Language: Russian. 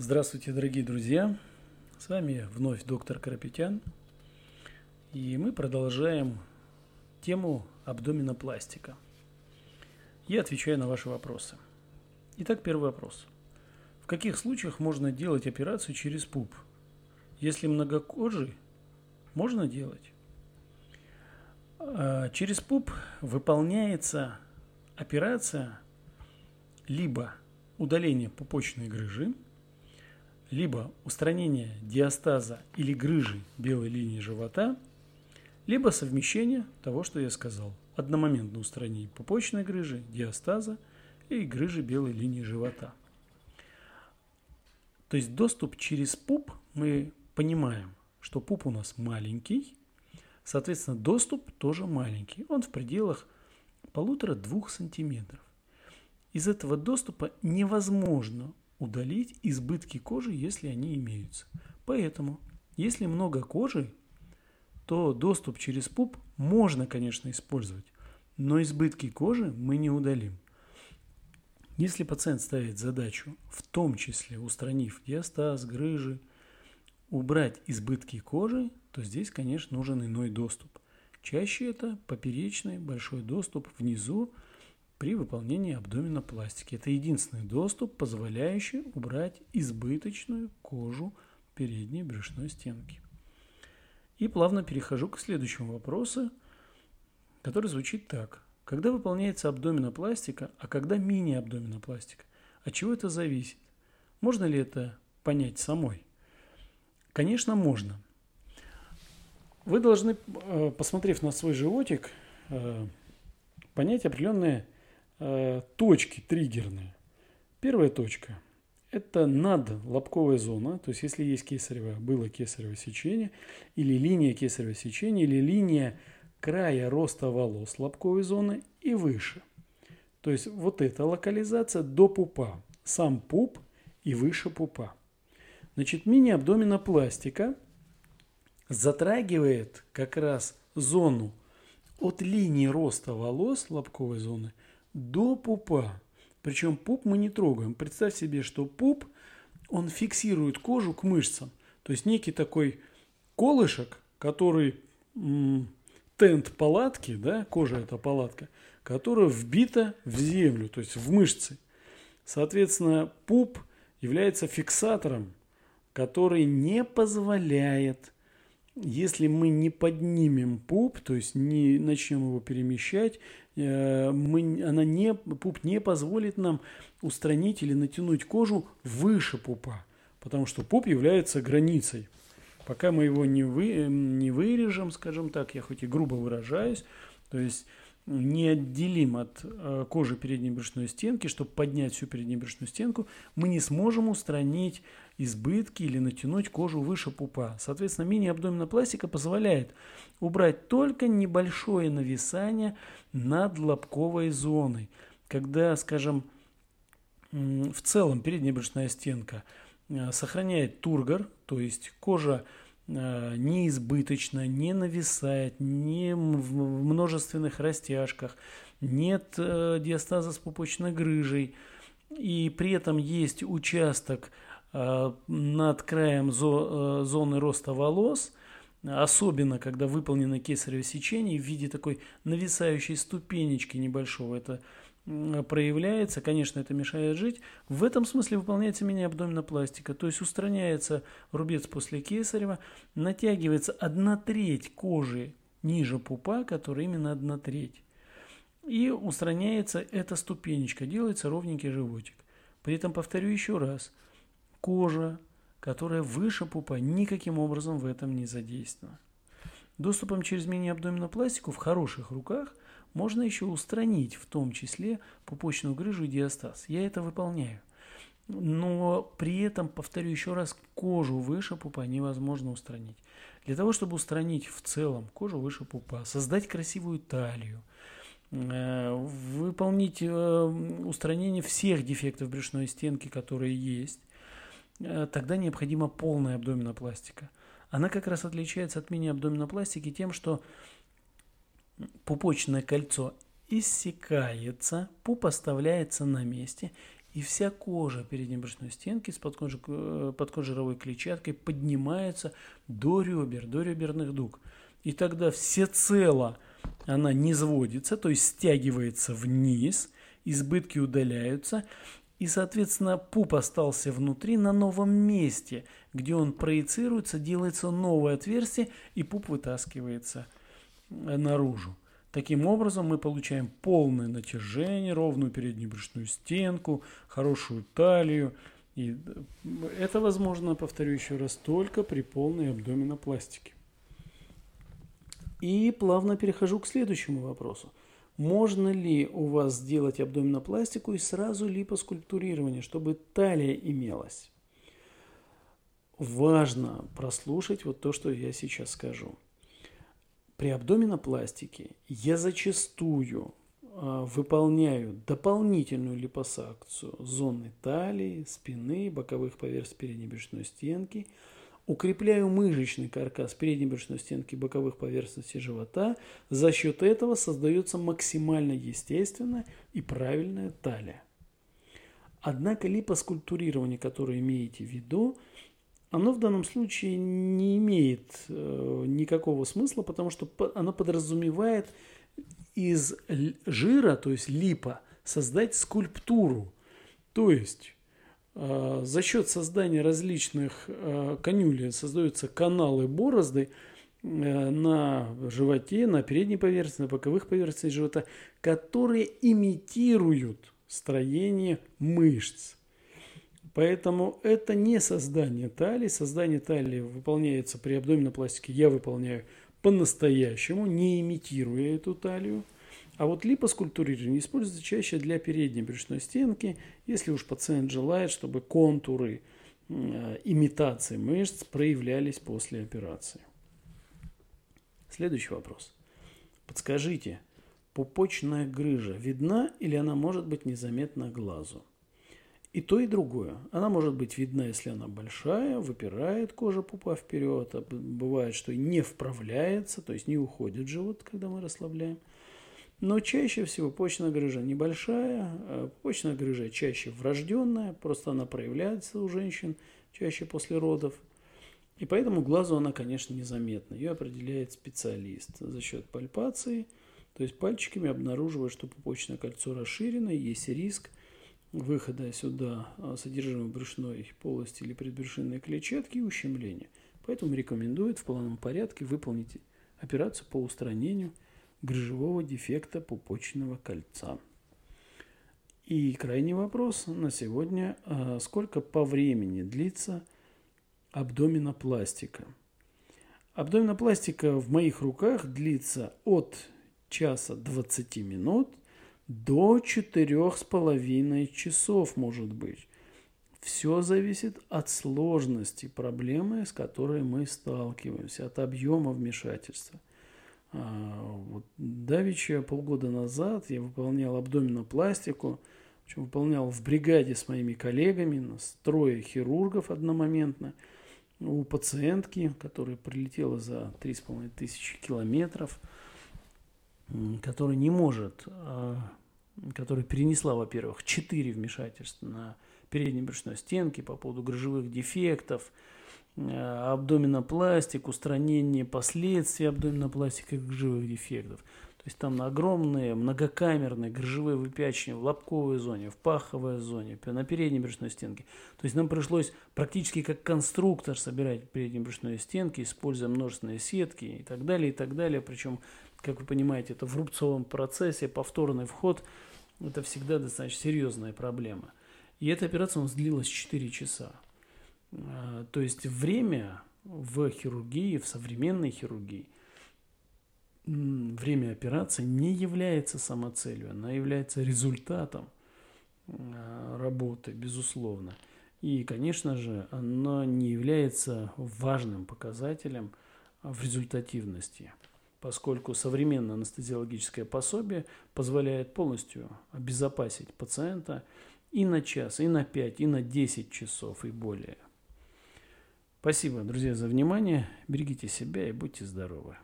Здравствуйте, дорогие друзья! С вами вновь доктор Карапетян. И мы продолжаем тему абдоминопластика. Я отвечаю на ваши вопросы. Итак, первый вопрос. В каких случаях можно делать операцию через пуп? Если многокожий, можно делать? А, через пуп выполняется операция либо удаление пупочной грыжи – либо устранение диастаза или грыжи белой линии живота, либо совмещение того, что я сказал. Одномоментное устранение пупочной грыжи, диастаза и грыжи белой линии живота. То есть доступ через пуп мы понимаем, что пуп у нас маленький, соответственно, доступ тоже маленький. Он в пределах полутора-двух сантиметров. Из этого доступа невозможно удалить избытки кожи, если они имеются. Поэтому, если много кожи, то доступ через пуп можно, конечно, использовать, но избытки кожи мы не удалим. Если пациент ставит задачу, в том числе устранив диастаз, грыжи, убрать избытки кожи, то здесь, конечно, нужен иной доступ. Чаще это поперечный большой доступ внизу, при выполнении абдоминопластики. Это единственный доступ, позволяющий убрать избыточную кожу передней брюшной стенки. И плавно перехожу к следующему вопросу, который звучит так. Когда выполняется абдоминопластика, а когда мини-абдоминопластика? От чего это зависит? Можно ли это понять самой? Конечно, можно. Вы должны, э, посмотрев на свой животик, э, понять определенные Э, точки триггерные. Первая точка – это надлобковая зона, то есть если есть кесарево, было кесарево сечение, или линия кесарево сечения, или линия края роста волос лобковой зоны и выше. То есть вот эта локализация до пупа, сам пуп и выше пупа. Значит, мини-абдоминопластика затрагивает как раз зону от линии роста волос лобковой зоны – до пупа. Причем пуп мы не трогаем. Представь себе, что пуп, он фиксирует кожу к мышцам. То есть некий такой колышек, который м, тент палатки, да, кожа это палатка, которая вбита в землю, то есть в мышцы. Соответственно, пуп является фиксатором, который не позволяет если мы не поднимем пуп, то есть не начнем его перемещать, э, мы, она не, пуп не позволит нам устранить или натянуть кожу выше пупа, потому что пуп является границей. Пока мы его не, вы, не вырежем, скажем так, я хоть и грубо выражаюсь, то есть неотделим от э, кожи передней брюшной стенки, чтобы поднять всю переднюю брюшную стенку, мы не сможем устранить избытки или натянуть кожу выше пупа. Соответственно, мини-абдоминопластика позволяет убрать только небольшое нависание над лобковой зоной. Когда, скажем, в целом передняя брюшная стенка э, сохраняет тургор, то есть кожа не избыточно, не нависает, не в множественных растяжках, нет э, диастаза с пупочной грыжей, и при этом есть участок э, над краем зоны роста волос, особенно когда выполнено кесарево сечение в виде такой нависающей ступенечки небольшого, это проявляется, конечно, это мешает жить. В этом смысле выполняется мини-абдоминопластика, то есть устраняется рубец после кесарева, натягивается одна треть кожи ниже пупа, которая именно одна треть. И устраняется эта ступенечка, делается ровненький животик. При этом, повторю еще раз, кожа, которая выше пупа, никаким образом в этом не задействована. Доступом через мини-абдоминопластику в хороших руках – можно еще устранить в том числе пупочную грыжу и диастаз. Я это выполняю. Но при этом, повторю еще раз, кожу выше пупа невозможно устранить. Для того, чтобы устранить в целом кожу выше пупа, создать красивую талию, э, выполнить э, устранение всех дефектов брюшной стенки, которые есть, э, тогда необходима полная абдоминопластика. Она как раз отличается от мини-абдоминопластики тем, что пупочное кольцо иссякается, пуп оставляется на месте, и вся кожа передней брюшной стенки с подкожи- подкожировой клетчаткой поднимается до ребер, до реберных дуг. И тогда всецело она не сводится, то есть стягивается вниз, избытки удаляются, и, соответственно, пуп остался внутри на новом месте, где он проецируется, делается новое отверстие, и пуп вытаскивается э, наружу. Таким образом, мы получаем полное натяжение, ровную переднюю брюшную стенку, хорошую талию. И э, это возможно, повторю еще раз, только при полной абдоминопластике. И плавно перехожу к следующему вопросу. Можно ли у вас сделать абдоминопластику и сразу липоскульптурирование, чтобы талия имелась? Важно прослушать вот то, что я сейчас скажу. При абдоминопластике я зачастую э, выполняю дополнительную липосакцию зоны талии, спины, боковых поверхностей передней брюшной стенки – Укрепляю мышечный каркас передней брюшной стенки боковых поверхностей живота. За счет этого создается максимально естественная и правильная талия. Однако липоскультурирование, которое имеете в виду, оно в данном случае не имеет э, никакого смысла, потому что оно подразумевает из жира, то есть липа, создать скульптуру. То есть а, за счет создания различных а, конюлей создаются каналы борозды э, на животе, на передней поверхности, на боковых поверхностях живота, которые имитируют строение мышц. Поэтому это не создание талии. Создание талии выполняется при абдоминопластике. Я выполняю по-настоящему, не имитируя эту талию – а вот липоскультурирование используется чаще для передней брюшной стенки, если уж пациент желает, чтобы контуры э, имитации мышц проявлялись после операции. Следующий вопрос. Подскажите, пупочная грыжа видна или она может быть незаметна глазу? И то, и другое. Она может быть видна, если она большая, выпирает кожа пупа вперед, а бывает, что не вправляется, то есть не уходит живот, когда мы расслабляем – но чаще всего почная грыжа небольшая, а почная грыжа чаще врожденная, просто она проявляется у женщин чаще после родов. И поэтому глазу она, конечно, незаметна. Ее определяет специалист за счет пальпации, то есть пальчиками обнаруживая, что пупочное кольцо расширено, есть риск выхода сюда а, содержимого брюшной полости или предбрюшинной клетчатки и ущемления. Поэтому рекомендует в плановом порядке выполнить операцию по устранению – грыжевого дефекта пупочного кольца. И крайний вопрос на сегодня. А сколько по времени длится абдоминопластика? Абдоминопластика в моих руках длится от часа 20 минут до четырех с половиной часов, может быть. Все зависит от сложности проблемы, с которой мы сталкиваемся, от объема вмешательства. А, вот Давича полгода назад я выполнял абдоминопластику, причем выполнял в бригаде с моими коллегами, нас трое хирургов одномоментно, у пациентки, которая прилетела за 3,5 тысячи километров, которая не может, а, которая перенесла, во-первых, 4 вмешательства на передней брюшной стенке по поводу грыжевых дефектов, Э, абдоминопластик, устранение последствий абдоминопластика и грыжевых дефектов. То есть там огромные многокамерные грыжевые выпячивания в лобковой зоне, в паховой зоне, на передней брюшной стенке. То есть нам пришлось практически как конструктор собирать передние брюшные стенки, используя множественные сетки и так далее, и так далее. Причем, как вы понимаете, это в рубцовом процессе, повторный вход, это всегда достаточно серьезная проблема. И эта операция у нас длилась 4 часа. А, то есть время в хирургии, в современной хирургии, время операции не является самоцелью, она является результатом а, работы, безусловно. И, конечно же, она не является важным показателем в результативности, поскольку современное анестезиологическое пособие позволяет полностью обезопасить пациента и на час, и на 5, и на 10 часов и более. Спасибо, друзья, за внимание. Берегите себя и будьте здоровы.